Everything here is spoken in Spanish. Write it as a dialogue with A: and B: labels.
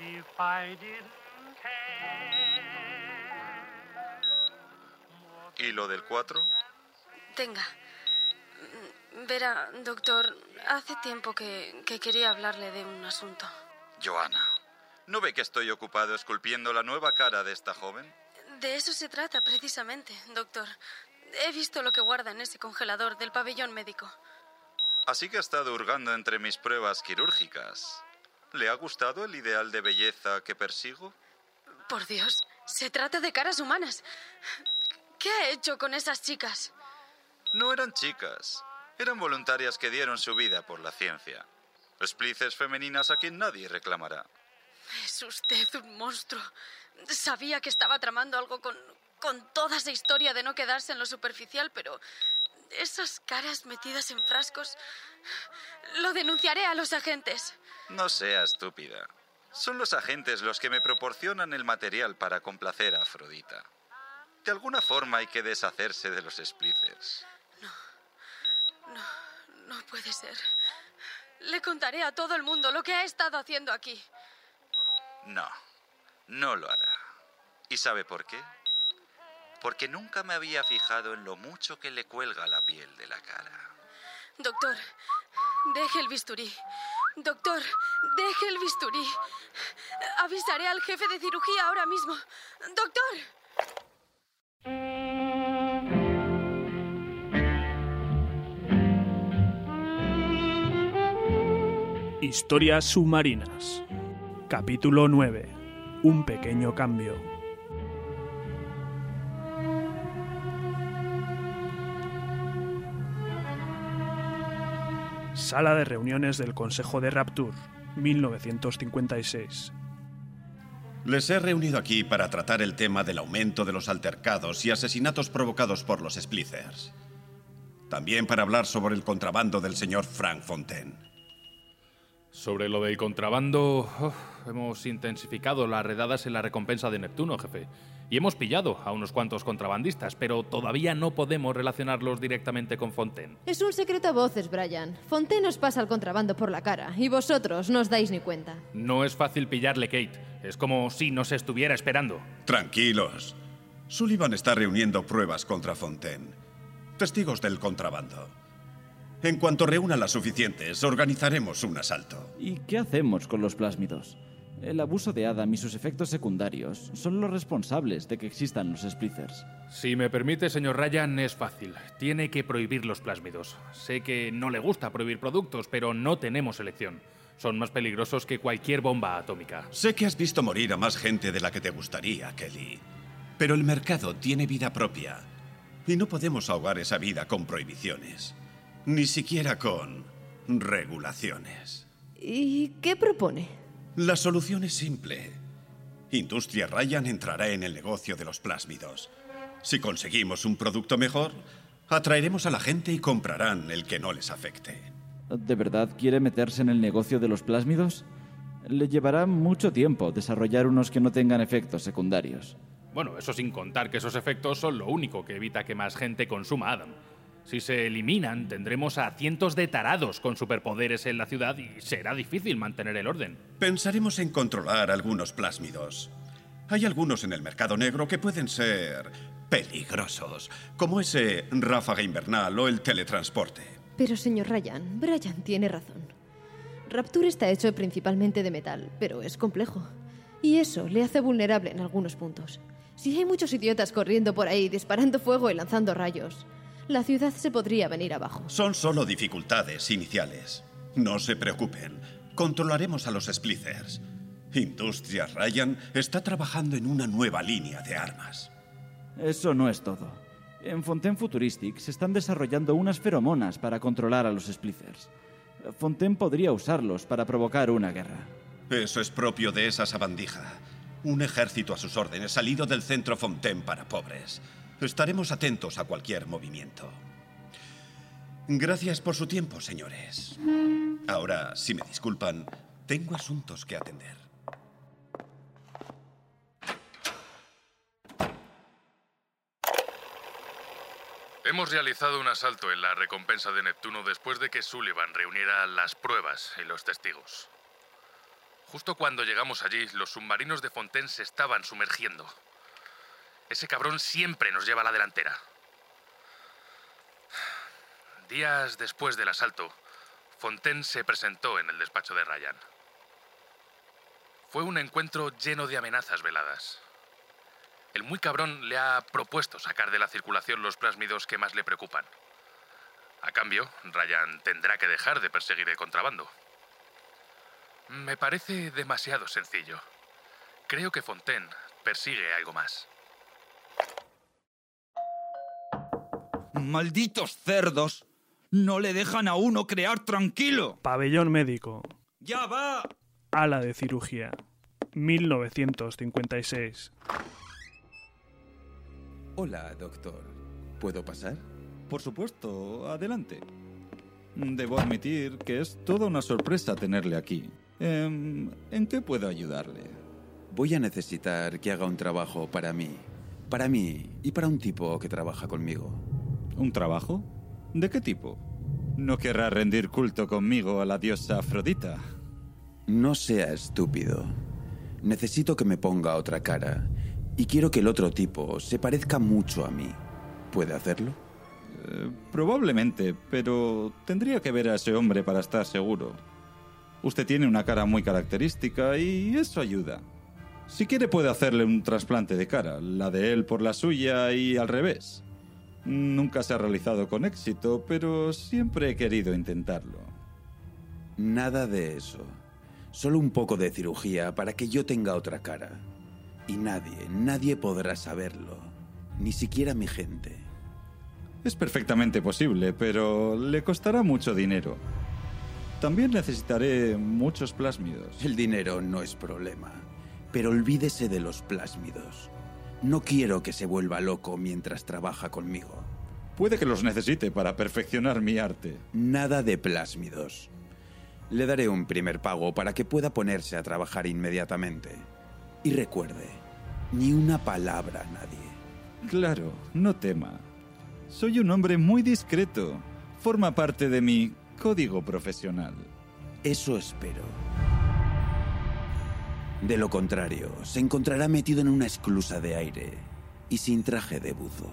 A: if I didn't care.
B: ¿Y lo del 4?
C: Tenga. Verá, doctor, hace tiempo que, que quería hablarle de un asunto.
B: Joana, ¿no ve que estoy ocupado esculpiendo la nueva cara de esta joven?
C: De eso se trata precisamente, doctor. He visto lo que guarda en ese congelador del pabellón médico.
B: Así que ha estado hurgando entre mis pruebas quirúrgicas. ¿Le ha gustado el ideal de belleza que persigo?
C: Por Dios, se trata de caras humanas. ¿Qué ha hecho con esas chicas?
B: No eran chicas, eran voluntarias que dieron su vida por la ciencia. Splices femeninas a quien nadie reclamará.
C: Es usted un monstruo. Sabía que estaba tramando algo con, con toda esa historia de no quedarse en lo superficial, pero esas caras metidas en frascos... Lo denunciaré a los agentes.
B: No sea estúpida. Son los agentes los que me proporcionan el material para complacer a Afrodita. De alguna forma hay que deshacerse de los splicers.
C: No, no puede ser. Le contaré a todo el mundo lo que ha estado haciendo aquí.
B: No, no lo hará. ¿Y sabe por qué? Porque nunca me había fijado en lo mucho que le cuelga la piel de la cara.
C: Doctor, deje el bisturí. Doctor, deje el bisturí. Avisaré al jefe de cirugía ahora mismo. Doctor.
D: Historias submarinas. Capítulo 9. Un pequeño cambio. Sala de reuniones del Consejo de Rapture, 1956.
E: Les he reunido aquí para tratar el tema del aumento de los altercados y asesinatos provocados por los Splicers. También para hablar sobre el contrabando del señor Frank Fontaine.
F: Sobre lo del contrabando, uf, hemos intensificado las redadas en la recompensa de Neptuno, jefe. Y hemos pillado a unos cuantos contrabandistas, pero todavía no podemos relacionarlos directamente con Fontaine.
G: Es un secreto a voces, Brian. Fontaine os pasa el contrabando por la cara y vosotros no os dais ni cuenta.
F: No es fácil pillarle, Kate. Es como si nos estuviera esperando.
E: Tranquilos. Sullivan está reuniendo pruebas contra Fontaine. Testigos del contrabando. En cuanto reúna las suficientes, organizaremos un asalto.
H: ¿Y qué hacemos con los plásmidos? El abuso de Adam y sus efectos secundarios son los responsables de que existan los splicers.
F: Si me permite, señor Ryan, es fácil. Tiene que prohibir los plásmidos. Sé que no le gusta prohibir productos, pero no tenemos elección. Son más peligrosos que cualquier bomba atómica.
E: Sé que has visto morir a más gente de la que te gustaría, Kelly. Pero el mercado tiene vida propia. Y no podemos ahogar esa vida con prohibiciones. Ni siquiera con regulaciones.
G: ¿Y qué propone?
E: La solución es simple. Industria Ryan entrará en el negocio de los plásmidos. Si conseguimos un producto mejor, atraeremos a la gente y comprarán el que no les afecte.
H: ¿De verdad quiere meterse en el negocio de los plásmidos? Le llevará mucho tiempo desarrollar unos que no tengan efectos secundarios.
F: Bueno, eso sin contar que esos efectos son lo único que evita que más gente consuma Adam. Si se eliminan, tendremos a cientos de tarados con superpoderes en la ciudad y será difícil mantener el orden.
E: Pensaremos en controlar algunos plásmidos. Hay algunos en el mercado negro que pueden ser peligrosos, como ese ráfaga invernal o el teletransporte.
G: Pero, señor Ryan, Brian tiene razón. Rapture está hecho principalmente de metal, pero es complejo. Y eso le hace vulnerable en algunos puntos. Si hay muchos idiotas corriendo por ahí disparando fuego y lanzando rayos, la ciudad se podría venir abajo.
E: Son solo dificultades iniciales. No se preocupen. Controlaremos a los Splicers. Industria Ryan está trabajando en una nueva línea de armas.
H: Eso no es todo. En Fontaine Futuristic se están desarrollando unas feromonas para controlar a los splicers. Fontaine podría usarlos para provocar una guerra.
E: Eso es propio de esa sabandija. Un ejército a sus órdenes salido del centro Fontaine para pobres. Estaremos atentos a cualquier movimiento. Gracias por su tiempo, señores. Ahora, si me disculpan, tengo asuntos que atender.
F: Hemos realizado un asalto en la recompensa de Neptuno después de que Sullivan reuniera las pruebas y los testigos. Justo cuando llegamos allí, los submarinos de Fontaine se estaban sumergiendo. Ese cabrón siempre nos lleva a la delantera. Días después del asalto, Fontaine se presentó en el despacho de Ryan. Fue un encuentro lleno de amenazas veladas. El muy cabrón le ha propuesto sacar de la circulación los plásmidos que más le preocupan. A cambio, Ryan tendrá que dejar de perseguir el contrabando. Me parece demasiado sencillo. Creo que Fontaine persigue algo más.
I: Malditos cerdos. No le dejan a uno crear tranquilo.
D: Pabellón médico.
I: ¡Ya va!
D: Ala de cirugía. 1956.
J: Hola, doctor. ¿Puedo pasar?
I: Por supuesto, adelante. Debo admitir que es toda una sorpresa tenerle aquí. Em, ¿En qué puedo ayudarle?
J: Voy a necesitar que haga un trabajo para mí. Para mí y para un tipo que trabaja conmigo.
I: ¿Un trabajo? ¿De qué tipo? ¿No querrá rendir culto conmigo a la diosa Afrodita?
J: No sea estúpido. Necesito que me ponga otra cara. Y quiero que el otro tipo se parezca mucho a mí. ¿Puede hacerlo?
I: Eh, probablemente, pero tendría que ver a ese hombre para estar seguro. Usted tiene una cara muy característica y eso ayuda. Si quiere puede hacerle un trasplante de cara, la de él por la suya y al revés. Nunca se ha realizado con éxito, pero siempre he querido intentarlo.
J: Nada de eso. Solo un poco de cirugía para que yo tenga otra cara. Y nadie, nadie podrá saberlo. Ni siquiera mi gente.
I: Es perfectamente posible, pero le costará mucho dinero. También necesitaré muchos plásmidos.
J: El dinero no es problema. Pero olvídese de los plásmidos. No quiero que se vuelva loco mientras trabaja conmigo.
I: Puede que los necesite para perfeccionar mi arte.
J: Nada de plásmidos. Le daré un primer pago para que pueda ponerse a trabajar inmediatamente. Y recuerde, ni una palabra a nadie.
I: Claro, no tema. Soy un hombre muy discreto. Forma parte de mi código profesional.
J: Eso espero. De lo contrario, se encontrará metido en una esclusa de aire y sin traje de buzo.